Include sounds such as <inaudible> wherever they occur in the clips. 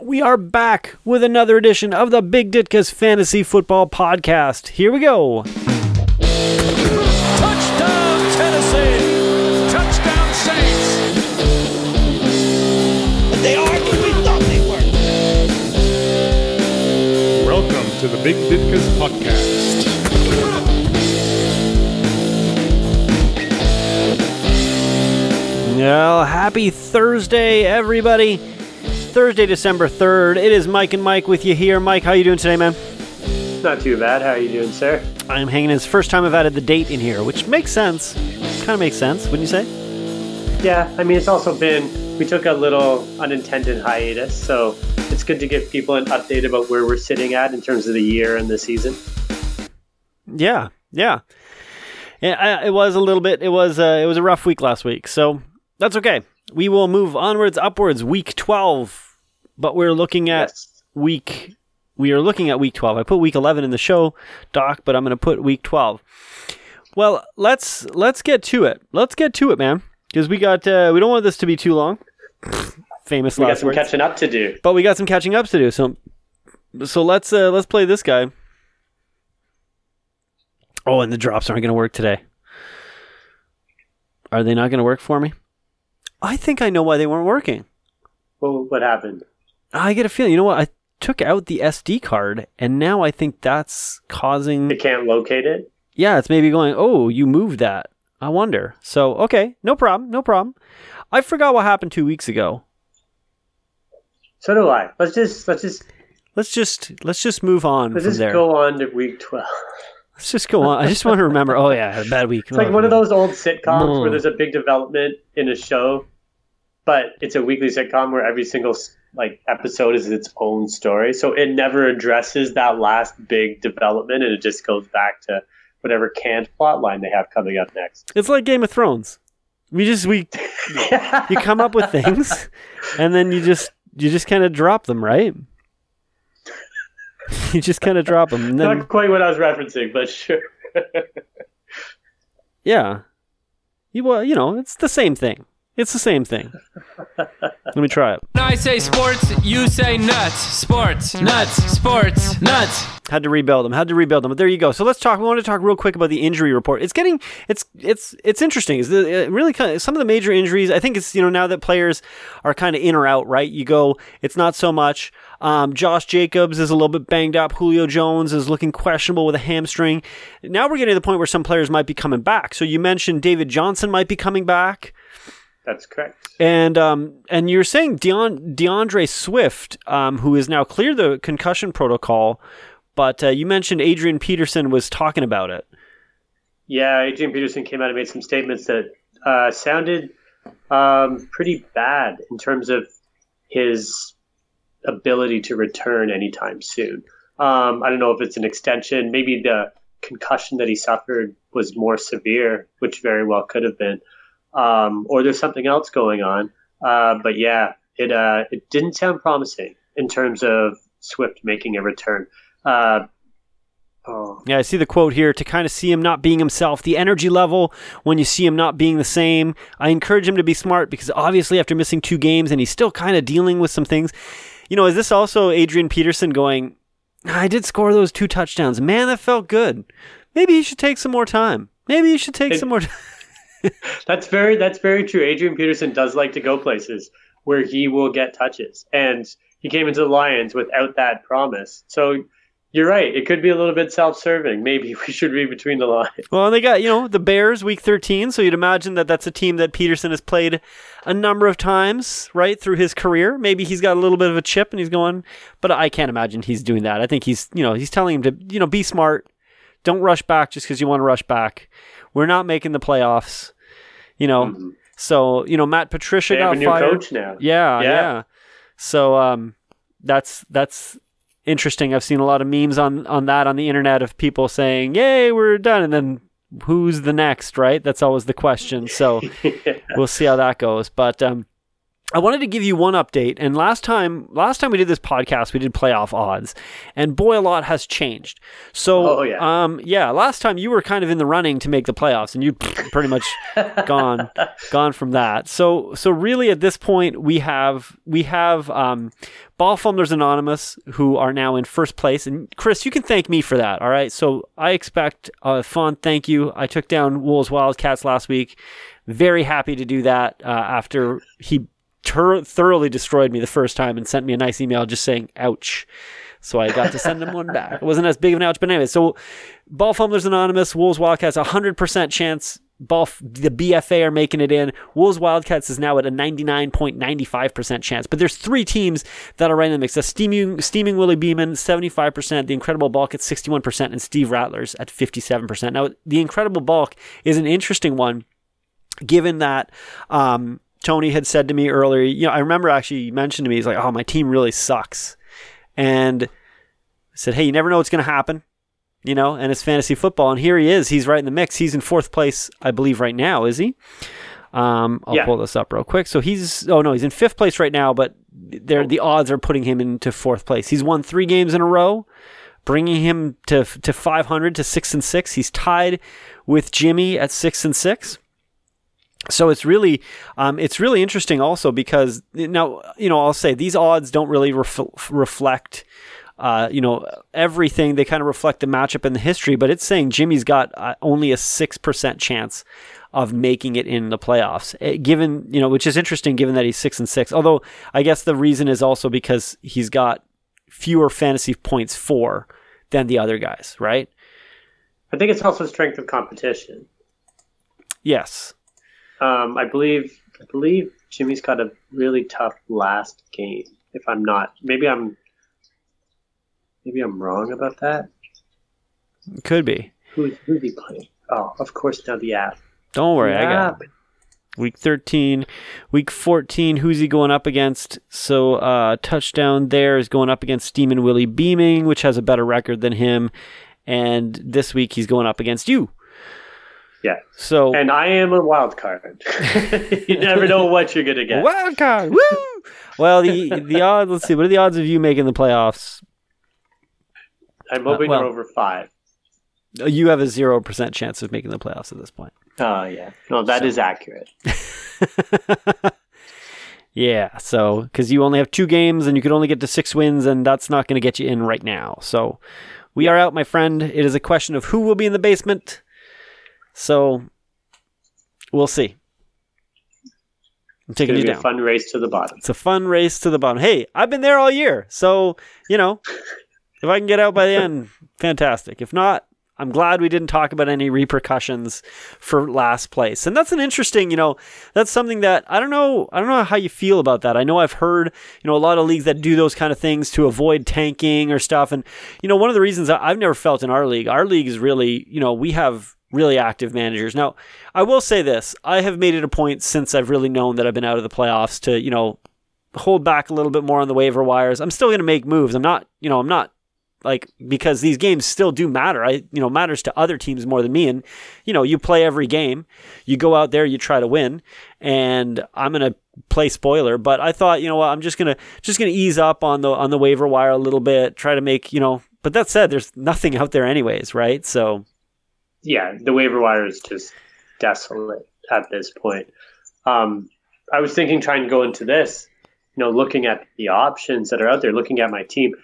We are back with another edition of the Big Ditka's Fantasy Football Podcast. Here we go. Touchdown, Tennessee! Touchdown, Saints! But they are what we thought they were. Welcome to the Big Ditka's podcast. Well, happy Thursday, everybody. Thursday, December 3rd. It is Mike and Mike with you here. Mike, how you doing today, man? Not too bad. How are you doing, sir? I'm hanging. It's the first time I've added the date in here, which makes sense. Kind of makes sense, wouldn't you say? Yeah, I mean, it's also been, we took a little unintended hiatus, so it's good to give people an update about where we're sitting at in terms of the year and the season. Yeah, yeah. Yeah, I- it was a little bit. It was uh, it was a rough week last week, so that's okay. We will move onwards, upwards. Week twelve, but we're looking at Yes. week. We are looking at week twelve. I put week eleven in the show doc, but I'm going to put week twelve. Well, let's let's get to it. Let's get to it, man, because we got uh, we don't want this to be too long. <laughs> Famous We got some words. catching up to do. But we got some catching up to do. So, so let's uh, let's play this guy. Oh, and the drops aren't going to work today. Are they not going to work for me? I think I know why they weren't working. Well, what happened? I get a feeling. You know what? I took out the SD card, and now I think that's causing. They can't locate it? Yeah, it's maybe going. Oh, you moved that. I wonder. So okay, no problem, no problem. I forgot what happened two weeks ago. So do I. Let's just, let's just, Let's just let's just move on let's just there. go on to week 12. <laughs> Let's just go on. I just want to remember. Oh yeah, I had a bad week. It's like oh, one of those old sitcoms No. where mm. there's a big development in a show, but it's a weekly sitcom where every single like episode is its own story. So it never addresses that last big development, and it just goes back to whatever canned plot line they have coming up next. It's like Game of Thrones. We just we <laughs> you come up with things, and then you just you just kind of drop them, right? <laughs> you just kind of drop them, then Not quite what I was referencing, but sure. <laughs> yeah, you well, you know, it's the same thing. It's the same thing. Let me try it. When I say sports, you say nuts. Sports, nuts, sports, nuts. Had to rebuild them. Had to rebuild them. But there you go. So let's talk. We want to talk real quick about the injury report. It's getting. It's it's it's interesting. It's really kind of some of the major injuries. I think it's you know now that players are kind of in or out. Right. You go. It's not so much. Um, Josh Jacobs is a little bit banged up. Julio Jones is looking questionable with a hamstring. Now we're getting to the point where some players might be coming back. So you mentioned David Johnson might be coming back. That's correct. And um, and you're saying Deon, D'Andre Swift, um, who is now cleared the concussion protocol, but uh, you mentioned Adrian Peterson was talking about it. Yeah, Adrian Peterson came out and made some statements that uh, sounded um, pretty bad in terms of his ability to return anytime soon. Um, I don't know if it's an extension. Maybe the concussion that he suffered was more severe, which very well could have been, um, or there's something else going on. Uh, but yeah, it uh, it didn't sound promising in terms of Swift making a return. Uh, oh, Yeah, I see the quote here to kind of see him not being himself, the energy level when you see him not being the same. I encourage him to be smart because obviously after missing two games and he's still kind of dealing with some things. You know, is this also Adrian Peterson going, I did score those two touchdowns. Man, that felt good. Maybe he should take some more time. Maybe he should take It- some more time. <laughs> <laughs> That's very that's very true. Adrian Peterson does like to go places where he will get touches, and he came into the Lions without that promise. So you're right. It could be a little bit self-serving. Maybe <laughs> we should read between the lines. Well, they got, you know, the Bears week 13, so you'd imagine that that's a team that Peterson has played a number of times, right, through his career. Maybe he's got a little bit of a chip and he's going, but I can't imagine he's doing that. I think he's, you know, he's telling him to, you know, be smart. Don't rush back just because you want to rush back. We're not making the playoffs, you know. So, you know, Matt Patricia They got fired. coach now. Yeah, yeah, Yeah. So um, that's that's interesting. I've seen a lot of memes on on that on the internet of people saying, "Yay, we're done," and then who's the next? Right? That's always the question. So <laughs> we'll see how that goes. But um, I wanted to give you one update. And last time, last time we did this podcast, we did playoff odds, and boy, a lot has changed. So, Oh, yeah. um, yeah, last time you were kind of in the running to make the playoffs, and you <laughs> pretty much gone, <laughs> gone from that. So, so really, at this point, we have we have um, Ball Fumblers Anonymous who are now in first place, and Chris, you can thank me for that. All right, so I expect a fond thank you. I took down Wolves Wildcats last week. Very happy to do that uh, after he tur- thoroughly destroyed me the first time and sent me a nice email just saying "ouch." So I got to send him one back. It wasn't as big of an ouch, but anyway. So Ball Fumblers Anonymous, Wolves Wildcats, hundred percent chance. Ball, the BFA are making it in. Wolves Wildcats is now at a ninety nine point ninety five percent chance. But there's three teams that are right in the mix. That's steaming, steaming Willie Beeman, seventy five percent. The Incredible Bulk at sixty one percent, and Steve Rattlers at fifty seven percent. Now the Incredible Bulk is an interesting one given that um, Tony had said to me earlier, you know, I remember actually he mentioned to me, he's like, oh, my team really sucks. And I said, hey, you never know what's going to happen, you know, and it's fantasy football. And here he is. He's right in the mix. He's in fourth place, I believe, right now, is he? Um, I'll Yeah. pull this up real quick. So he's, oh no, he's in fifth place right now, but there the odds are putting him into fourth place. He's won three games in a row, bringing him to to 500 to six and six. He's tied with Jimmy at six and six so it's really um, it's really interesting also because now you know I'll say these odds don't really ref- reflect uh, you know everything. They kind of reflect the matchup and the history but it's saying Jimmy's got uh, only a 6% chance of making it in the playoffs Eh, given you know which is interesting given that he's 6 and 6 although I guess the reason is also because he's got fewer fantasy points for than the other guys right? I think it's also strength of competition. yes Um, I believe I believe Jimmy's got a really tough last game. If I'm not, maybe I'm maybe I'm wrong about that. could be Who who's he playing? Oh, of course now the app. don't worry I got Yeah. Week 13, week 14, who's he going up against? So, uh, touchdown there is going up against Steeman Willie Beaming, which has a better record than him. And this week he's going up against you. Yeah. So, And I am a wild card. <laughs> you never know what you're gonna get. wild card. Woo! well, the the odds, let's see, what are the odds of you making the playoffs? I'm uh, hoping well. we're over five. You have a 0% chance of making the playoffs at this point. Oh yeah. No, that is accurate. <laughs> Yeah, so because you only have two games and you could only get to six wins, and that's not going to get you in right now. So we are out, my friend. It is a question of who will be in the basement. So we'll see. I'm taking gonna you be a fun race to the bottom. It's a fun race to the bottom. Hey, I've been there all year, so you know, <laughs> if I can get out by the end, fantastic. If not, I'm glad we didn't talk about any repercussions for last place. And that's an interesting, you know, that's something that I don't know, I don't know how you feel about that. I know I've heard, you know, a lot of leagues that do those kind of things to avoid tanking or stuff. And you know, one of the reasons I've never felt in our league, our league is really, you know, we have really active managers. Now, I will say this, I have made it a point since I've really known that I've been out of the playoffs to, you know, hold back a little bit more on the waiver wires. I'm still going to make moves. I'm not, you know, I'm not like because these games still do matter. I, you know, matters to other teams more than me. And you know, you play every game. You go out there, you try to win. And I'm going to play spoiler, but I thought, you know what, I'm just going to just going to ease up on the on the waiver wire a little bit, try to make, you know, but that said, there's nothing out there anyways, right? So, yeah, the waiver wire is just desolate at this point. Um, I was thinking trying to go into this, you know, looking at the options that are out there, looking at my team.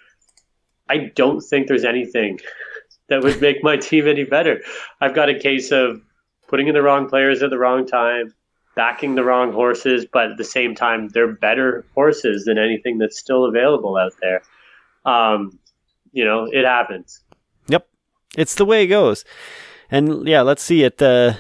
I don't think there's anything <laughs> that would make my team any better. I've got a case of putting in the wrong players at the wrong time, backing the wrong horses, but at the same time, they're better horses than anything that's still available out there. Um, you know, it happens. Yep. It's the way it goes. And yeah, let's see it. The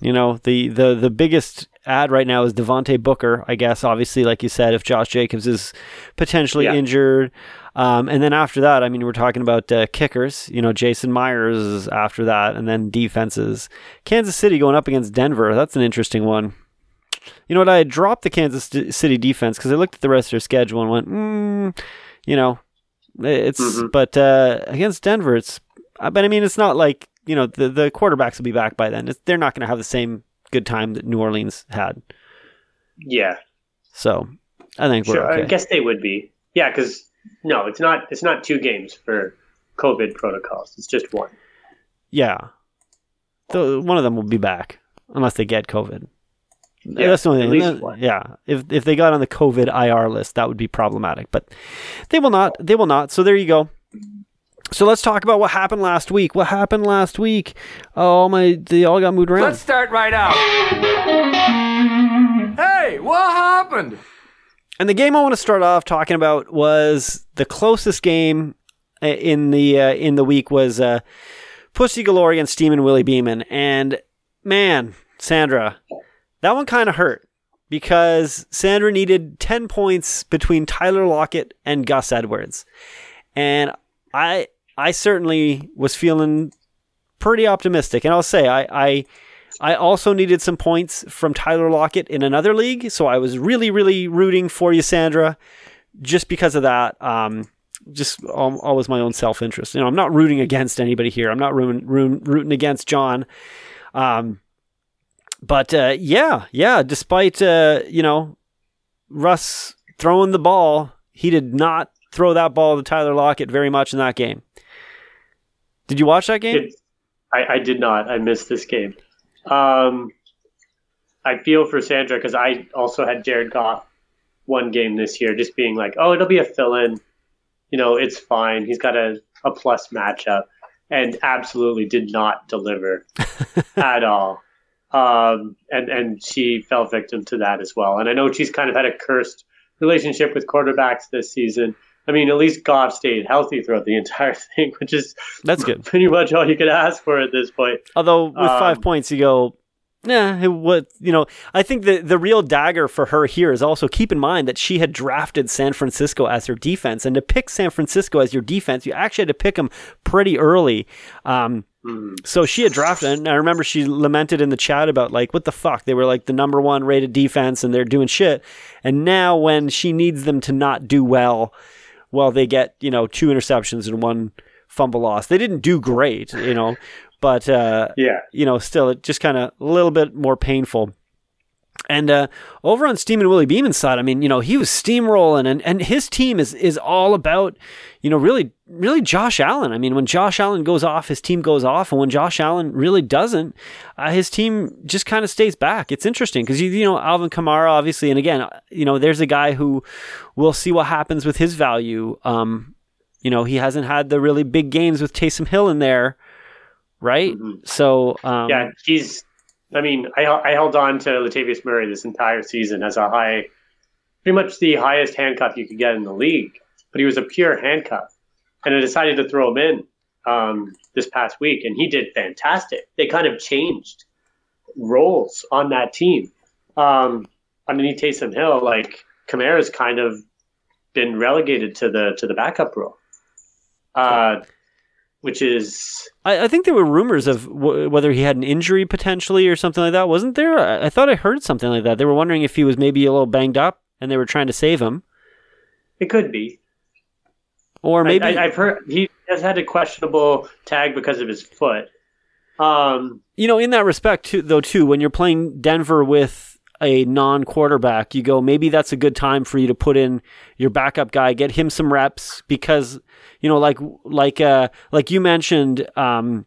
you know, the the the biggest ad right now is Devontae Booker, I guess, obviously, like you said, if Josh Jacobs is potentially Yeah. injured. Um, and then after that, I mean, we're talking about uh, kickers, you know, Jason Myers is after that, and then defenses. Kansas City going up against Denver. That's an interesting one. You know what? I dropped the Kansas City defense because I looked at the rest of their schedule and went, mm, you know, it's, Mhm. but uh, against Denver, it's, uh, but I mean, it's not like, you know, the, the quarterbacks will be back by then. It's, they're not going to have the same good time that New Orleans had. Yeah. So I think we're Sure, okay. I guess they would be. Yeah, because no, it's not. It's not two games for COVID protocols. It's just one. Yeah. So one of them will be back unless they get COVID. Yeah, That's the only thing. one. Yeah. If if they got on the COVID IR list, that would be problematic. But they will not. They will not. So there you go. So let's talk about what happened last week. What happened last week? Oh my! They all got moved around. Let's start right out. Hey, what happened? And the game I want to start off talking about was the closest game uh, in the uh, in the week was uh, Pussy Galore against Steam and Willie Beeman. And man, Sandra, that one kind of hurt because Sandra needed ten points between Tyler Lockett and Gus Edwards, and I I certainly was feeling pretty optimistic. And I'll say I I. I also needed some points from Tyler Lockett in another league, so I was really, really rooting for you, Sandra, just because of that. Um, just al- always my own self interest. You know, I'm not rooting against anybody here. I'm not rooting, rooting, rooting against John. Um, but uh, yeah, yeah. Despite uh, you know Russ throwing the ball, he did not throw that ball to Tyler Lockett very much in that game. Did you watch that game? It, I, I did not. I missed this game. Um, I feel for Sandra because I also had Jared Goff one game this year, just being like, oh, it'll be a fill in. You know, it's fine. He's got a, a plus matchup and absolutely did not deliver <laughs> at all. Um, and, and she fell victim to that as well. And I know she's kind of had a cursed relationship with quarterbacks this season. I mean, at least Goff stayed healthy throughout the entire <laughs> thing, which is That's good. pretty much all you could ask for at this point. Although with five Um, points, you go, yeah, what you know? I think the the real dagger for her here is also keep in mind that she had drafted San Francisco as her defense, and to pick San Francisco as your defense, you actually had to pick them pretty early. Um, so she had drafted, and I remember she lamented in the chat about like, what the fuck? They were like the number one rated defense, and they're doing shit. And now when she needs them to not do well, well, they get you know two interceptions and one fumble loss. They didn't do great, you know, but uh, Yeah. you know, still it just kind of a little bit more painful. And uh, over on Steam and Willie Beeman's side, I mean, you know, he was steamrolling, and, and his team is is all about, you know, really, really Josh Allen. I mean, when Josh Allen goes off, his team goes off, and when Josh Allen really doesn't, uh, his team just kind of stays back. It's interesting because you you know Alvin Kamara, obviously, and again, you know, there's a guy who we'll see what happens with his value. Um, you know, he hasn't had the really big games with Taysom Hill in there, right? So um, Yeah, he's. I mean, I, I held on to Latavius Murray this entire season as a high, pretty much the highest handcuff you could get in the league. But he was a pure handcuff, and I decided to throw him in um, this past week, and he did fantastic. They kind of changed roles on that team. Um, underneath Taysom Hill, like Kamara's kind of been relegated to the to the backup role, uh, which is I, I think there were rumors of w- whether he had an injury potentially or something like that. Wasn't there? I, I thought I heard something like that. They were wondering if he was maybe a little banged up and they were trying to save him, it could be. or maybe I, I, I've heard he has had a questionable tag because of his foot. Um, you know, in that respect, too, though, too, when you're playing Denver with a non-quarterback, you go maybe that's a good time for you to put in your backup guy, get him some reps because you know, like like uh like you mentioned, um,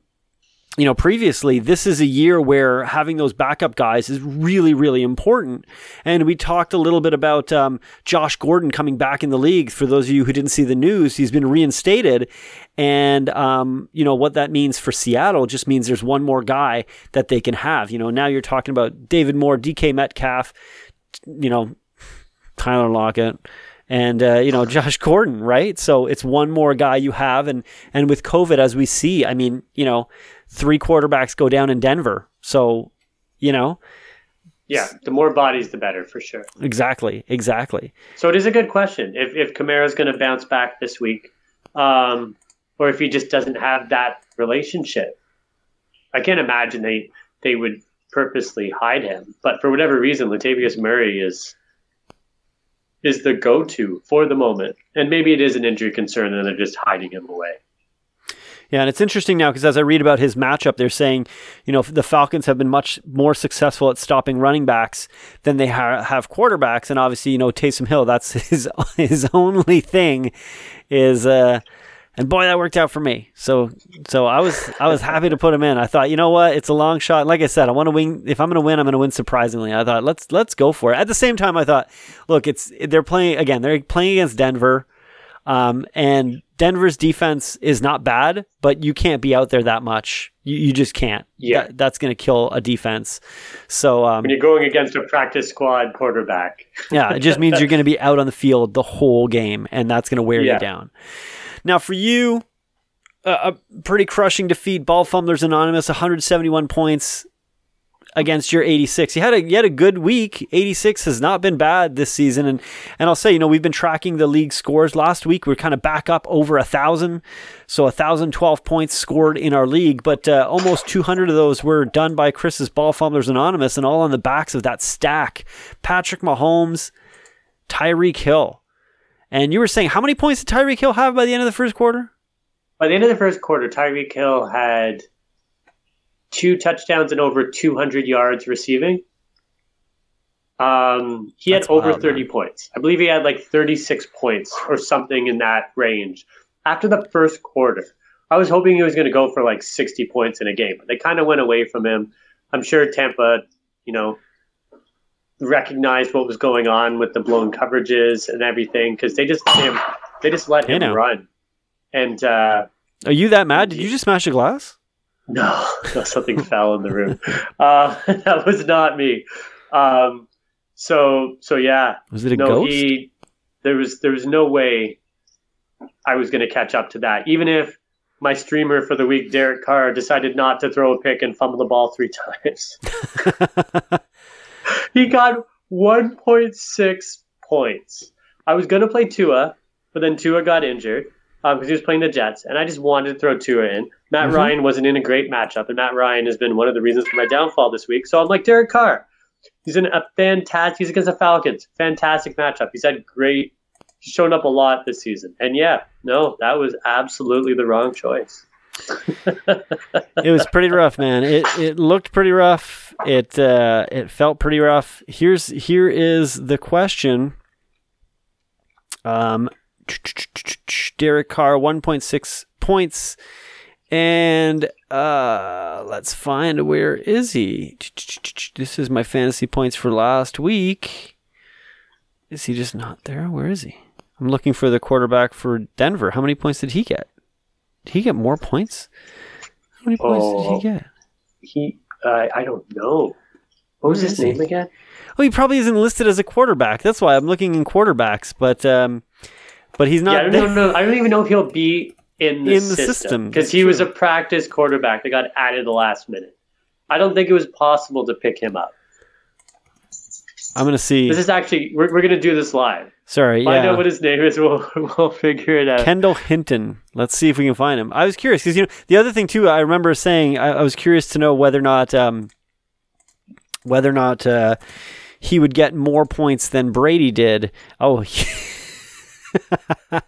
you know, previously, this is a year where having those backup guys is really, really important. And we talked a little bit about um, Josh Gordon coming back in the league. For those of you who didn't see the news, he's been reinstated. And, um, you know, what that means for Seattle just means there's one more guy that they can have. You know, now you're talking about David Moore, DK Metcalf, you know, Tyler Lockett and uh, you know Josh Gordon, right? So it's one more guy you have, and and with COVID, as we see, I mean, you know, three quarterbacks go down in Denver, so you know, yeah, the more bodies, the better for sure. exactly, exactly. So it is a good question if if Kamara's going to bounce back this week, um, or if he just doesn't have that relationship. I can't imagine they they would purposely hide him, but for whatever reason, Latavius Murray is is the go-to for the moment, and maybe it is an injury concern, and they're just hiding him away. Yeah, and it's interesting now because as I read about his matchup, they're saying, you know, the Falcons have been much more successful at stopping running backs than they ha- have quarterbacks, and obviously, you know, Taysom Hill, that's <laughs> his his only thing is. Uh, and boy, that worked out for me. So, so I was I was happy to put him in. I thought, you know what, it's a long shot. Like I said, I want to win. If I'm going to win, I'm going to win surprisingly. I thought let's let's go for it. At the same time, I thought, look, it's they're playing again. They're playing against Denver, um, and Denver's defense is not bad, but you can't be out there that much. You, you just can't. Yeah. That- that's going to kill a defense. So um, When you're going against a practice squad quarterback, <laughs> yeah, it just means you're going to be out on the field the whole game, and that's going to wear Yeah. you down. Now, for you, a, a pretty crushing defeat. Ball Fumblers Anonymous, 171 points against your 86. You had a a good week. 86 has not been bad this season, and and I'll say, you know, we've been tracking the league scores. Last week we are kind of back up over a thousand, so a thousand twelve points scored in our league, but uh, almost 200 of those were done by Chris's Ball Fumblers Anonymous, and all on the backs of that stack. Patrick Mahomes, Tyreek Hill. And you were saying, how many points did Tyreek Hill have by the end of the first quarter? by the end of the first quarter, Tyreek Hill had two touchdowns and over 200 yards receiving. Um, he That's had over wild, 30 man. points. I believe he had like 36 points or something in that range. After the first quarter, I was hoping he was going to go for like 60 points in a game, but they kind of went away from him. I'm sure Tampa, you know, recognized what was going on with the blown coverages and everything because they just let him, they just let him know. run. And uh, Are you that mad? Did you just smash a glass? <laughs> no, something fell in the room. <laughs> Uh, <laughs> that was not me. Um, so so yeah, Was it a no, ghost? he there was there was no way I was going to catch up to that. Even if my streamer for the week, Derek Carr, decided not to throw a pick and fumble the ball three times. he got 1.6 points. I was going to play Tua, but then Tua got injured because he was playing the Jets, and I just wanted to throw Tua in. Matt Mhm. Ryan wasn't in a great matchup, and Matt Ryan has been one of the reasons for my downfall this week. So I'm like, Derek Carr. He's in a fantastic. He's against the Falcons. Fantastic matchup. He's had great. He's shown up a lot this season, and yeah, no, that was absolutely the wrong choice. <laughs> it was pretty rough, man. It it looked pretty rough. It uh, it felt pretty rough. Here's here is the question. Um, Derek Carr, one point six points, and uh, let's find where is he? This is my fantasy points for last week. Is he just not there? Where is he? I'm looking for the quarterback for Denver. How many points did he get? Did he get more points? How many points did Oh. he get? He, uh, I don't know. What was his name again? Oh, he probably isn't listed as a quarterback. That's why I'm looking in quarterbacks, but um, but he's Yeah, I not. don't know. I don't even know if he'll be in the In the system because he was a practice quarterback that got added the last minute. I don't think it was possible to pick him up. I'm gonna see. This is actually we're, we're gonna do this live. Sorry, Find yeah. out what his name is. <laughs> We'll we'll figure it out. Kendall Hinton. Let's see if we can find him. I was curious because you know the other thing too. I remember saying I, I was curious to know whether or not um, whether or not uh, he would get more points than Brady did. Oh, <laughs> he, <laughs>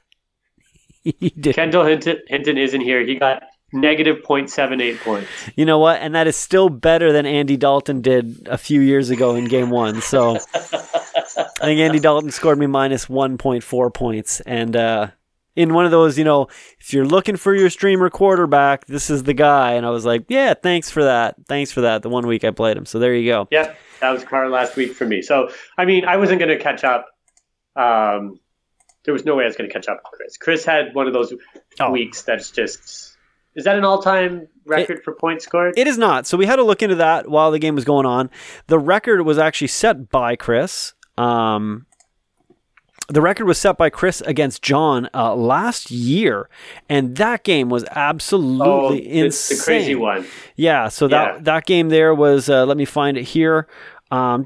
he did. Kendall Hinton, Hinton isn't here. He got negative 0.78 points. You know what? And that is still better than Andy Dalton did a few years ago in game one. So <laughs> I think Andy Dalton scored me minus 1.4 points. And uh, in one of those, you know, if you're looking for your streamer quarterback, this is the guy. And I was like, yeah, thanks for that. Thanks for that. The one week I played him. So there you go. Yep, that was Carr last week for me. So I mean, I wasn't going to catch up. Um, there was no way I was going to catch up with Chris. Chris had one of those Oh. weeks that's just. Is that an all-time record for points scored? It is not. So we had to look into that while the game was going on. The record was actually set by Chris. Um, the record was set by Chris against John uh, last year, and that game was absolutely oh, the, insane. the crazy one. Yeah, so that Yeah. that game there was. Uh, let me find it here. Um,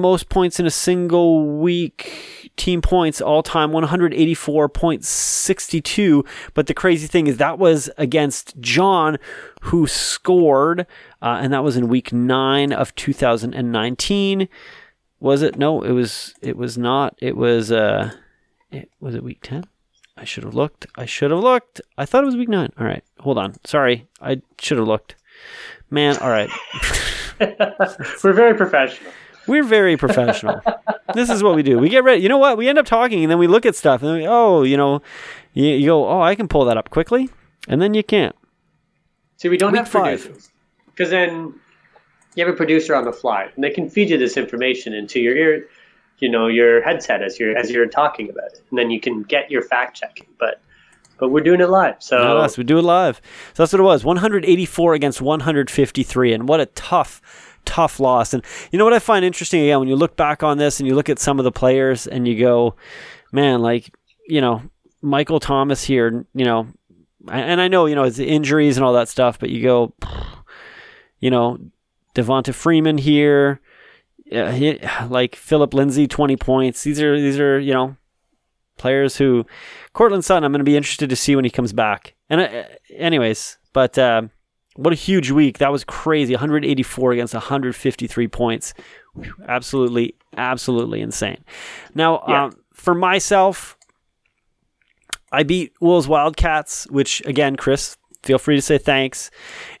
most points in a single week. Team points all time 184.62. But the crazy thing is that was against John, who scored, uh, and that was in week nine of 2019. Was it? No, it was. It was not. It was. Uh, it was it week ten. I should have looked. I should have looked. I thought it was week nine. All right, hold on. Sorry, I should have looked. Man, all right. <laughs> <laughs> We're very professional. We're very professional. this is what we do. We get ready. You know what? We end up talking, and then we look at stuff, and then we, oh, you know, you, you go, oh, I can pull that up quickly, and then you can't. See, we don't Week have five. producers because then you have a producer on the fly, and they can feed you this information into your ear, you know, your headset as you're as you're talking about it, and then you can get your fact checking. But but we're doing it live, so Not us. We do it live. So that's what it was. 184 against 153, and what a tough, tough loss. And you know what I find interesting again when you look back on this and you look at some of the players and you go, man, like you know, Michael Thomas here, you know, and I know you know it's injuries and all that stuff, but you go, you know, Devonta Freeman here. He, like Phillip Lindsay, 20 points. These are these are you know players who Courtland Sutton. I'm going to be interested to see when he comes back. And uh, anyways, but uh, what a huge week! That was crazy. 184 against 153 points. Absolutely, absolutely insane. Now, Yeah. um, for myself, I beat Wolves Wildcats, which again, Chris, feel free to say thanks.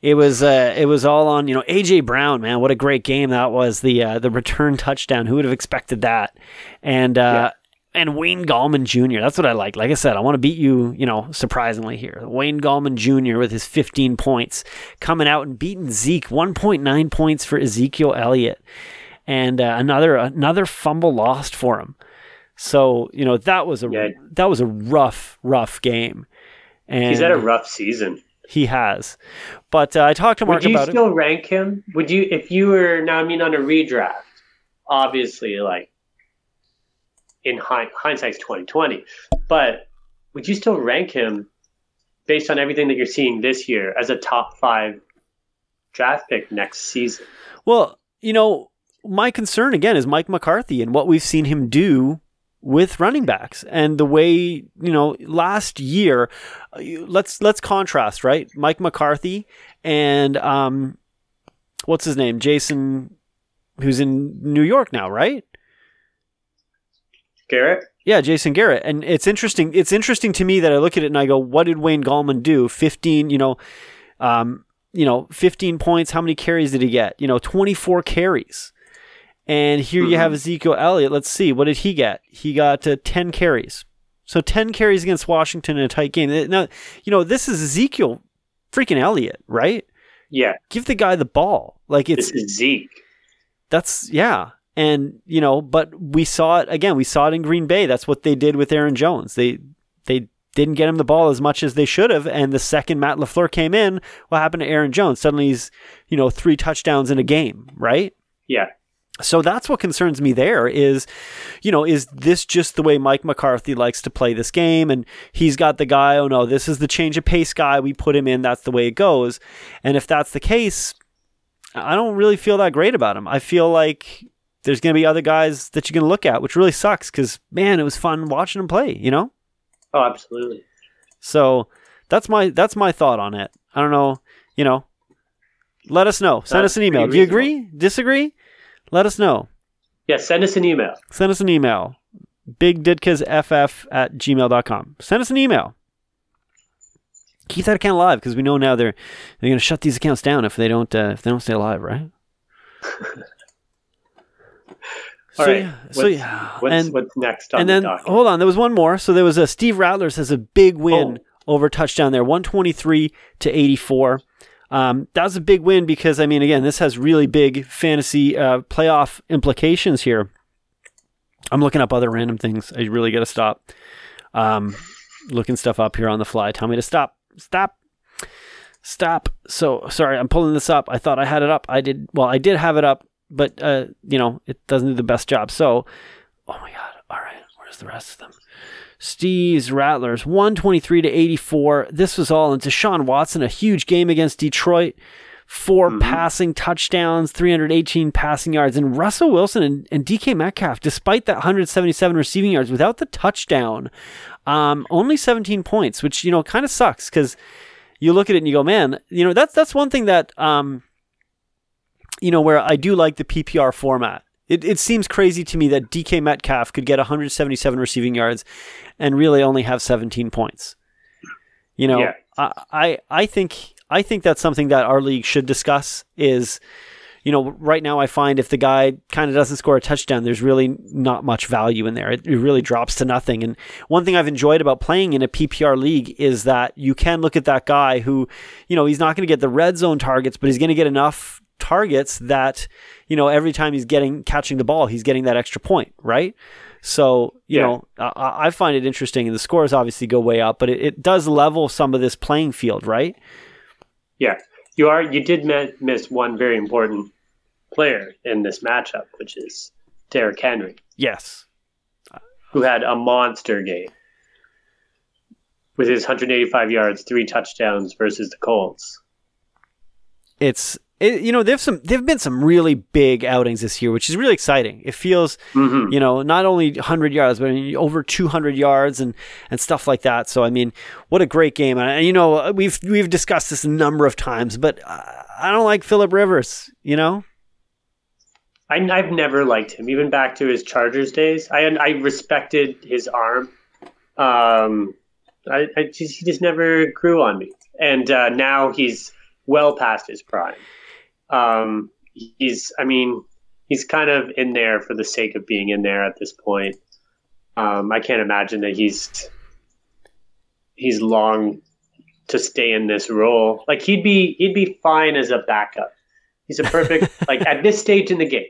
It was uh, it was all on you know AJ Brown, man. What a great game that was. The uh, the return touchdown. Who would have expected that? And uh, and Wayne Gallman Jr. That's what I like. Like I said, I want to beat you. You know, surprisingly here, Wayne Gallman Jr. with his 15 points coming out and beating Zeke 1.9 points for Ezekiel Elliott, and uh, another another fumble lost for him. So you know that was a Yeah. that was a rough rough game. And he's had a rough season. he has. But uh, I talked to Mark about. Would you still rank him? Would you, if you were now? I mean, on a redraft, obviously, like in hind, hindsight's twenty twenty, but would you still rank him based on everything that you're seeing this year as a top five draft pick next season? Well, you know, my concern again is Mike McCarthy and what we've seen him do with running backs and the way you know last year let's let's contrast right? Mike mccarthy and um what's his name? Jason who's in new york now right Garrett, Yeah, Jason Garrett. And it's interesting. It's interesting to me that I look at it and I go, what did Wayne Gallman do? 15, you know, um, you know, 15 points. How many carries did he get? You know, 24 carries. And here you have Ezekiel Elliott. Let's see. What did he get? He got uh, 10 carries. So 10 carries against Washington in a tight game. Now, you know, this is Ezekiel freaking Elliott, right? yeah, Give the guy the ball. Like it's this is Zeke. that's yeah. And you know, but we saw it again. We saw it in Green Bay. That's what they did with Aaron Jones. They they didn't get him the ball as much as they should have. And the second Matt LaFleur came in, what happened to Aaron Jones? Suddenly he's you know three touchdowns in a game, right? Yeah, So that's what concerns me there is, you know, is this just the way Mike McCarthy likes to play this game? And he's got the guy, oh no, this is the change of pace guy. We put him in. That's the way it goes. And if that's the case, I don't really feel that great about him. I feel like there's going to be other guys that you're going to look at, which really sucks because, man, it was fun watching him play, you know? oh, absolutely. So that's my that's my thought on it. I don't know, you know. Let us know. Send That's us an email. Do you agree? Disagree? Let us know. Yeah, send us an email. send us an email bigditkasff at gmail.com send us an email keep that account alive because we know now they're they're going to shut these accounts down if they don't uh, if they don't stay alive right <laughs> All so, right. yeah, What's, so yeah what's, and, what's next on and then the hold on there was one more. So there was a steve rattlers has a big win Oh. over touchdown there 123 to 84 um, that was a big win because i mean again this has really big fantasy uh, playoff implications here. I'm looking up other random things. I really gotta stop um, looking stuff up here on the fly. Tell me to stop. Stop. Stop. So sorry i'm pulling this up. I thought i had it up. I did well i did have it up but uh, you know it doesn't do the best job so oh my god all right where's the rest of them Steve's Rattlers, 123 to 84. This was all into Sean Watson, a huge game against Detroit. 4 passing touchdowns, 318 passing yards. And Russell Wilson and, and DK Metcalf, despite that 177 receiving yards without the touchdown, um, only 17 points, which, you know, kind of sucks because you look at it and you go, man, you know, that's, that's one thing that, um, you know, where I do like the PPR format It, it seems crazy to me that DK Metcalf could get 177 receiving yards and really only have 17 points. You know, Yeah. I, I I think I think that's something that our league should discuss. Is you know, right now I find if the guy kind of doesn't score a touchdown, there's really not much value in there. It, it really drops to nothing. And one thing I've enjoyed about playing in a PPR league is that you can look at that guy who, you know, he's not going to get the red zone targets, but he's going to get enough targets that, you know, every time he's getting catching the ball, he's getting that extra point, right? So, you Yeah. know, I, I find it interesting, and the scores obviously go way up, but it, it does level some of this playing field, right? Yeah, you are. You did miss one very important player in this matchup, which is Derrick Henry, Yes. who had a monster game with his 185 yards, three touchdowns versus the Colts. it's it, you know, there've some there've been some really big outings this year, which is really exciting. It feels, Mhm. you know, not only 100 yards, but I mean, over 200 yards and and stuff like that. So I mean, what a great game! And you know, we've we've discussed this a number of times, but I don't like Philip Rivers. You know, I, I've never liked him, even back to his Chargers days. I I respected his arm. Um, I, I just, he just never grew on me, and uh, now he's well past his prime. Um, he's, I mean, he's kind of in there for the sake of being in there at this point. Um, I can't imagine that he's he's long to stay in this role. Like he'd be he'd be fine as a backup. He's a perfect <laughs> like at this stage in the game.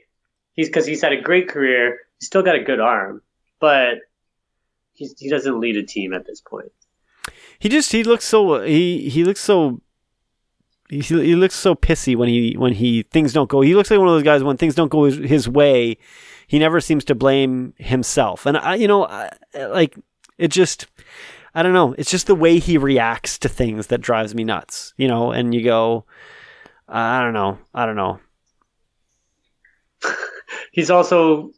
He's because he's had a great career. He's still got a good arm, but he's, he doesn't lead a team at this point. he just he looks so he he looks so. He, he looks so pissy when he when he things don't go. He looks like one of those guys when things don't go his, his way. He never seems to blame himself, and I, you know, I, like it just, I don't know. It's just the way he reacts to things that drives me nuts. You know, and you go, I don't know, I don't know. <laughs> He's also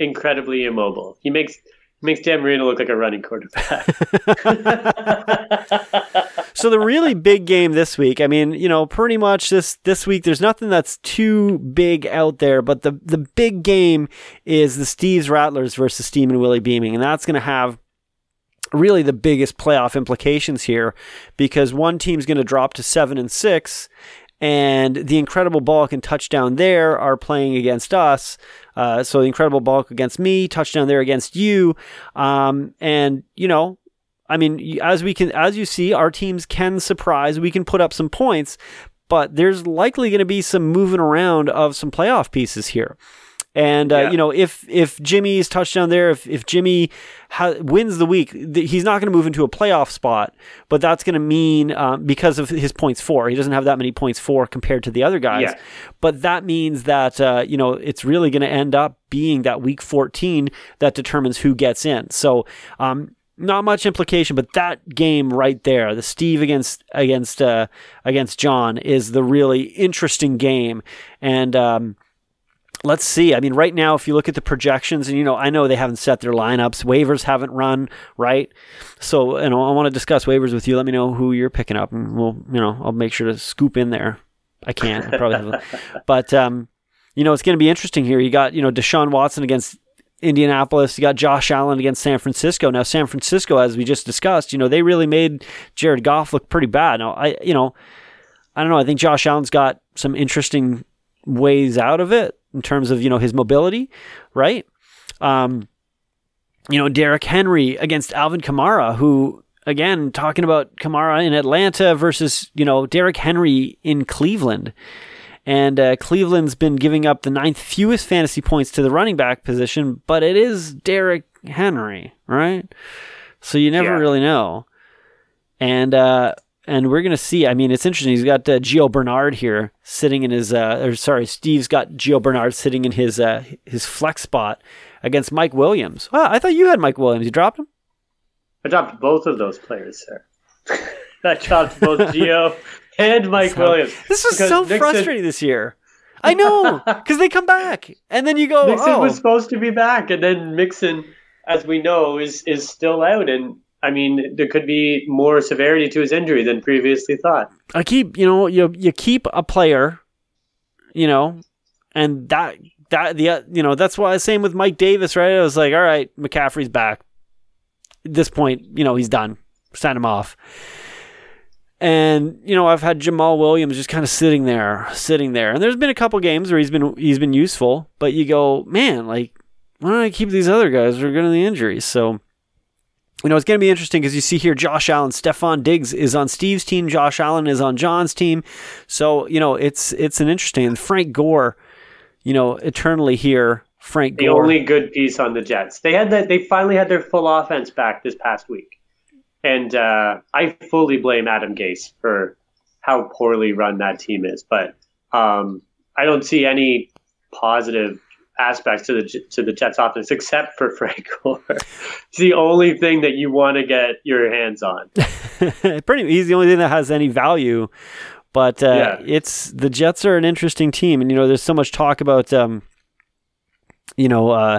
incredibly immobile. He makes he makes Dan Marino look like a running quarterback. <laughs> <laughs> so the really big game this week, I mean, you know, pretty much this this week there's nothing that's too big out there, but the the big game is the Steve's Rattlers versus Steam and Willie Beaming, and that's going to have really the biggest playoff implications here because one team's going to drop to 7 and 6 and the Incredible Bulk and Touchdown there are playing against us. Uh, so the Incredible Bulk against me, Touchdown there against you. Um, and, you know, I mean, as we can, as you see, our teams can surprise. We can put up some points, but there's likely going to be some moving around of some playoff pieces here. And uh, Yeah. you know, if if Jimmy's touchdown there, if if Jimmy ha- wins the week, th- he's not going to move into a playoff spot. But that's going to mean um, because of his points four, he doesn't have that many points four compared to the other guys. Yeah. But that means that uh, you know it's really going to end up being that week 14 that determines who gets in. So. Um, not much implication, but that game right there, the Steve against against uh, against John, is the really interesting game. And um, let's see. I mean, right now, if you look at the projections, and you know, I know they haven't set their lineups, waivers haven't run, right? So, you know, I want to discuss waivers with you. Let me know who you're picking up, and we'll, you know, I'll make sure to scoop in there. I can't, I probably, have, <laughs> but um, you know, it's going to be interesting here. You got you know Deshaun Watson against Indianapolis. You got Josh Allen against San Francisco. Now, San Francisco, as we just discussed, you know, they really made Jared Goff look pretty bad. Now, I, you know, I don't know. I think Josh Allen's got some interesting ways out of it in terms of you know his mobility, right? Um, you know, Derrick Henry against Alvin Kamara, who again talking about Kamara in Atlanta versus you know Derrick Henry in Cleveland. And uh, Cleveland's been giving up the ninth fewest fantasy points to the running back position, but it is Derrick Henry, right? So you never Yeah. really know. And uh, and we're gonna see. I mean, it's interesting. He's got uh, Gio Bernard here sitting in his. Uh, or sorry, Steve's got Gio Bernard sitting in his uh, his flex spot against Mike Williams. Oh, I thought you had Mike Williams. You dropped him. I dropped both of those players, sir. <laughs> I dropped both <laughs> Gio and <laughs> Mike Williams. This was so Mixon- frustrating this year. I know <laughs> because they come back and then you go. Mixon oh, was supposed to be back, and then Mixon, as we know, is is still out. And I mean, there could be more severity to his injury than previously thought. I keep you know you you keep a player, you know, and that that the you know that's why same with Mike Davis, right? I was like, all right, McCaffrey's back. At this point, you know he's done. Send him off. And you know I've had Jamaal Williams just kind of sitting there, sitting there, and there's been a couple games where he's been he's been useful, but you go, man, like why don't I keep these other guys We're getting the injuries? So you know, it's going to be interesting because you see here Josh Allen, Stefon Diggs is on Steve's team, Josh Allen is on John's team. So, you know, it's it's an interesting Frank Gore, you know, eternally here. Frank The Gore. only good piece on the Jets. They had that. They finally had their full offense back this past week, and uh, I fully blame Adam Gase for how poorly run that team is. But um, I don't see any positive aspects to the to the Jets offense except for <laughs> Frank Gore. it's the only thing that you want to get your hands on. <laughs> Pretty he's the only thing that has any value. But uh, Yeah. it's the Jets are an interesting team, and you know, there's so much talk about um, you know, uh,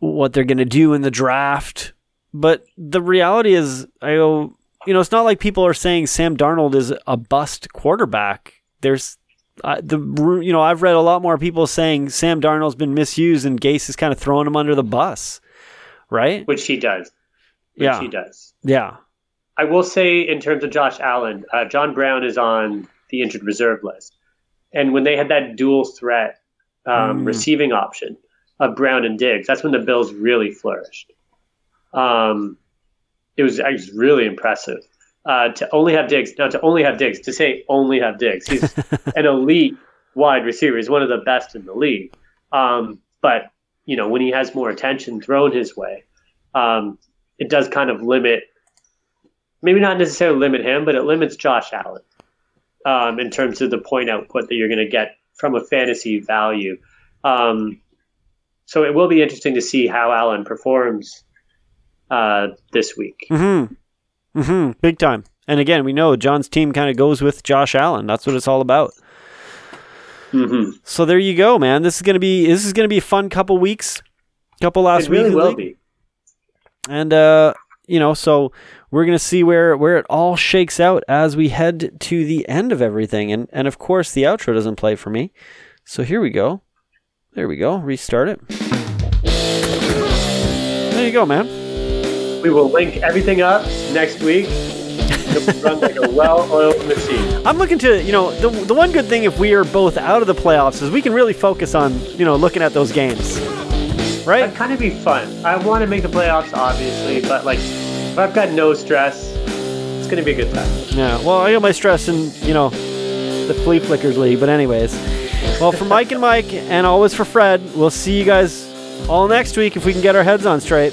what they're going to do in the draft. But the reality is, I go, you know, it's not like people are saying Sam Darnold is a bust quarterback. There's uh, the you know I've read a lot more people saying Sam Darnold's been misused and Gase is kind of throwing him under the bus, right? Which he does. Which Yeah. he does. Yeah, I will say, in terms of Josh Allen, uh, John Brown is on the injured reserve list. And when they had that dual threat um, Mm. receiving option of Brown and Diggs, that's when the Bills really flourished. Um, it was, it was really impressive. Uh, to only have Diggs, now to only have Diggs, to say only have Diggs, he's <laughs> an elite wide receiver. He's one of the best in the league. Um, but, you know, when he has more attention thrown his way, um, it does kind of limit maybe not necessarily limit him, but it limits Josh Allen um, in terms of the point output that you're going to get from a fantasy value. Um, so it will be interesting to see how Allen performs uh, this week. Mm-hmm. Mm-hmm. Big time. And again, we know John's team kind of goes with Josh Allen. That's what it's all about. Mm-hmm. So there you go, man. This is gonna be this is gonna be a fun couple weeks, couple last It really week, will be. and uh, you know, so we're gonna see where where it all shakes out as we head to the end of everything. And and of course, the outro doesn't play for me. So here we go. There we go. Restart it. There you go, man. We will link everything up next week. It'll run like a <laughs> well-oiled machine. I'm looking to, you know, the, the one good thing if we are both out of the playoffs is we can really focus on, you know, looking at those games. Right? That'd kind of be fun. I want to make the playoffs, obviously, but like, if I've got no stress, it's going to be a good time. Yeah. Well, I got my stress in, you know, the Flea Flickers League. But anyways, well, for Mike and Mike, and always for Fred, we'll see you guys all next week if we can get our heads on straight.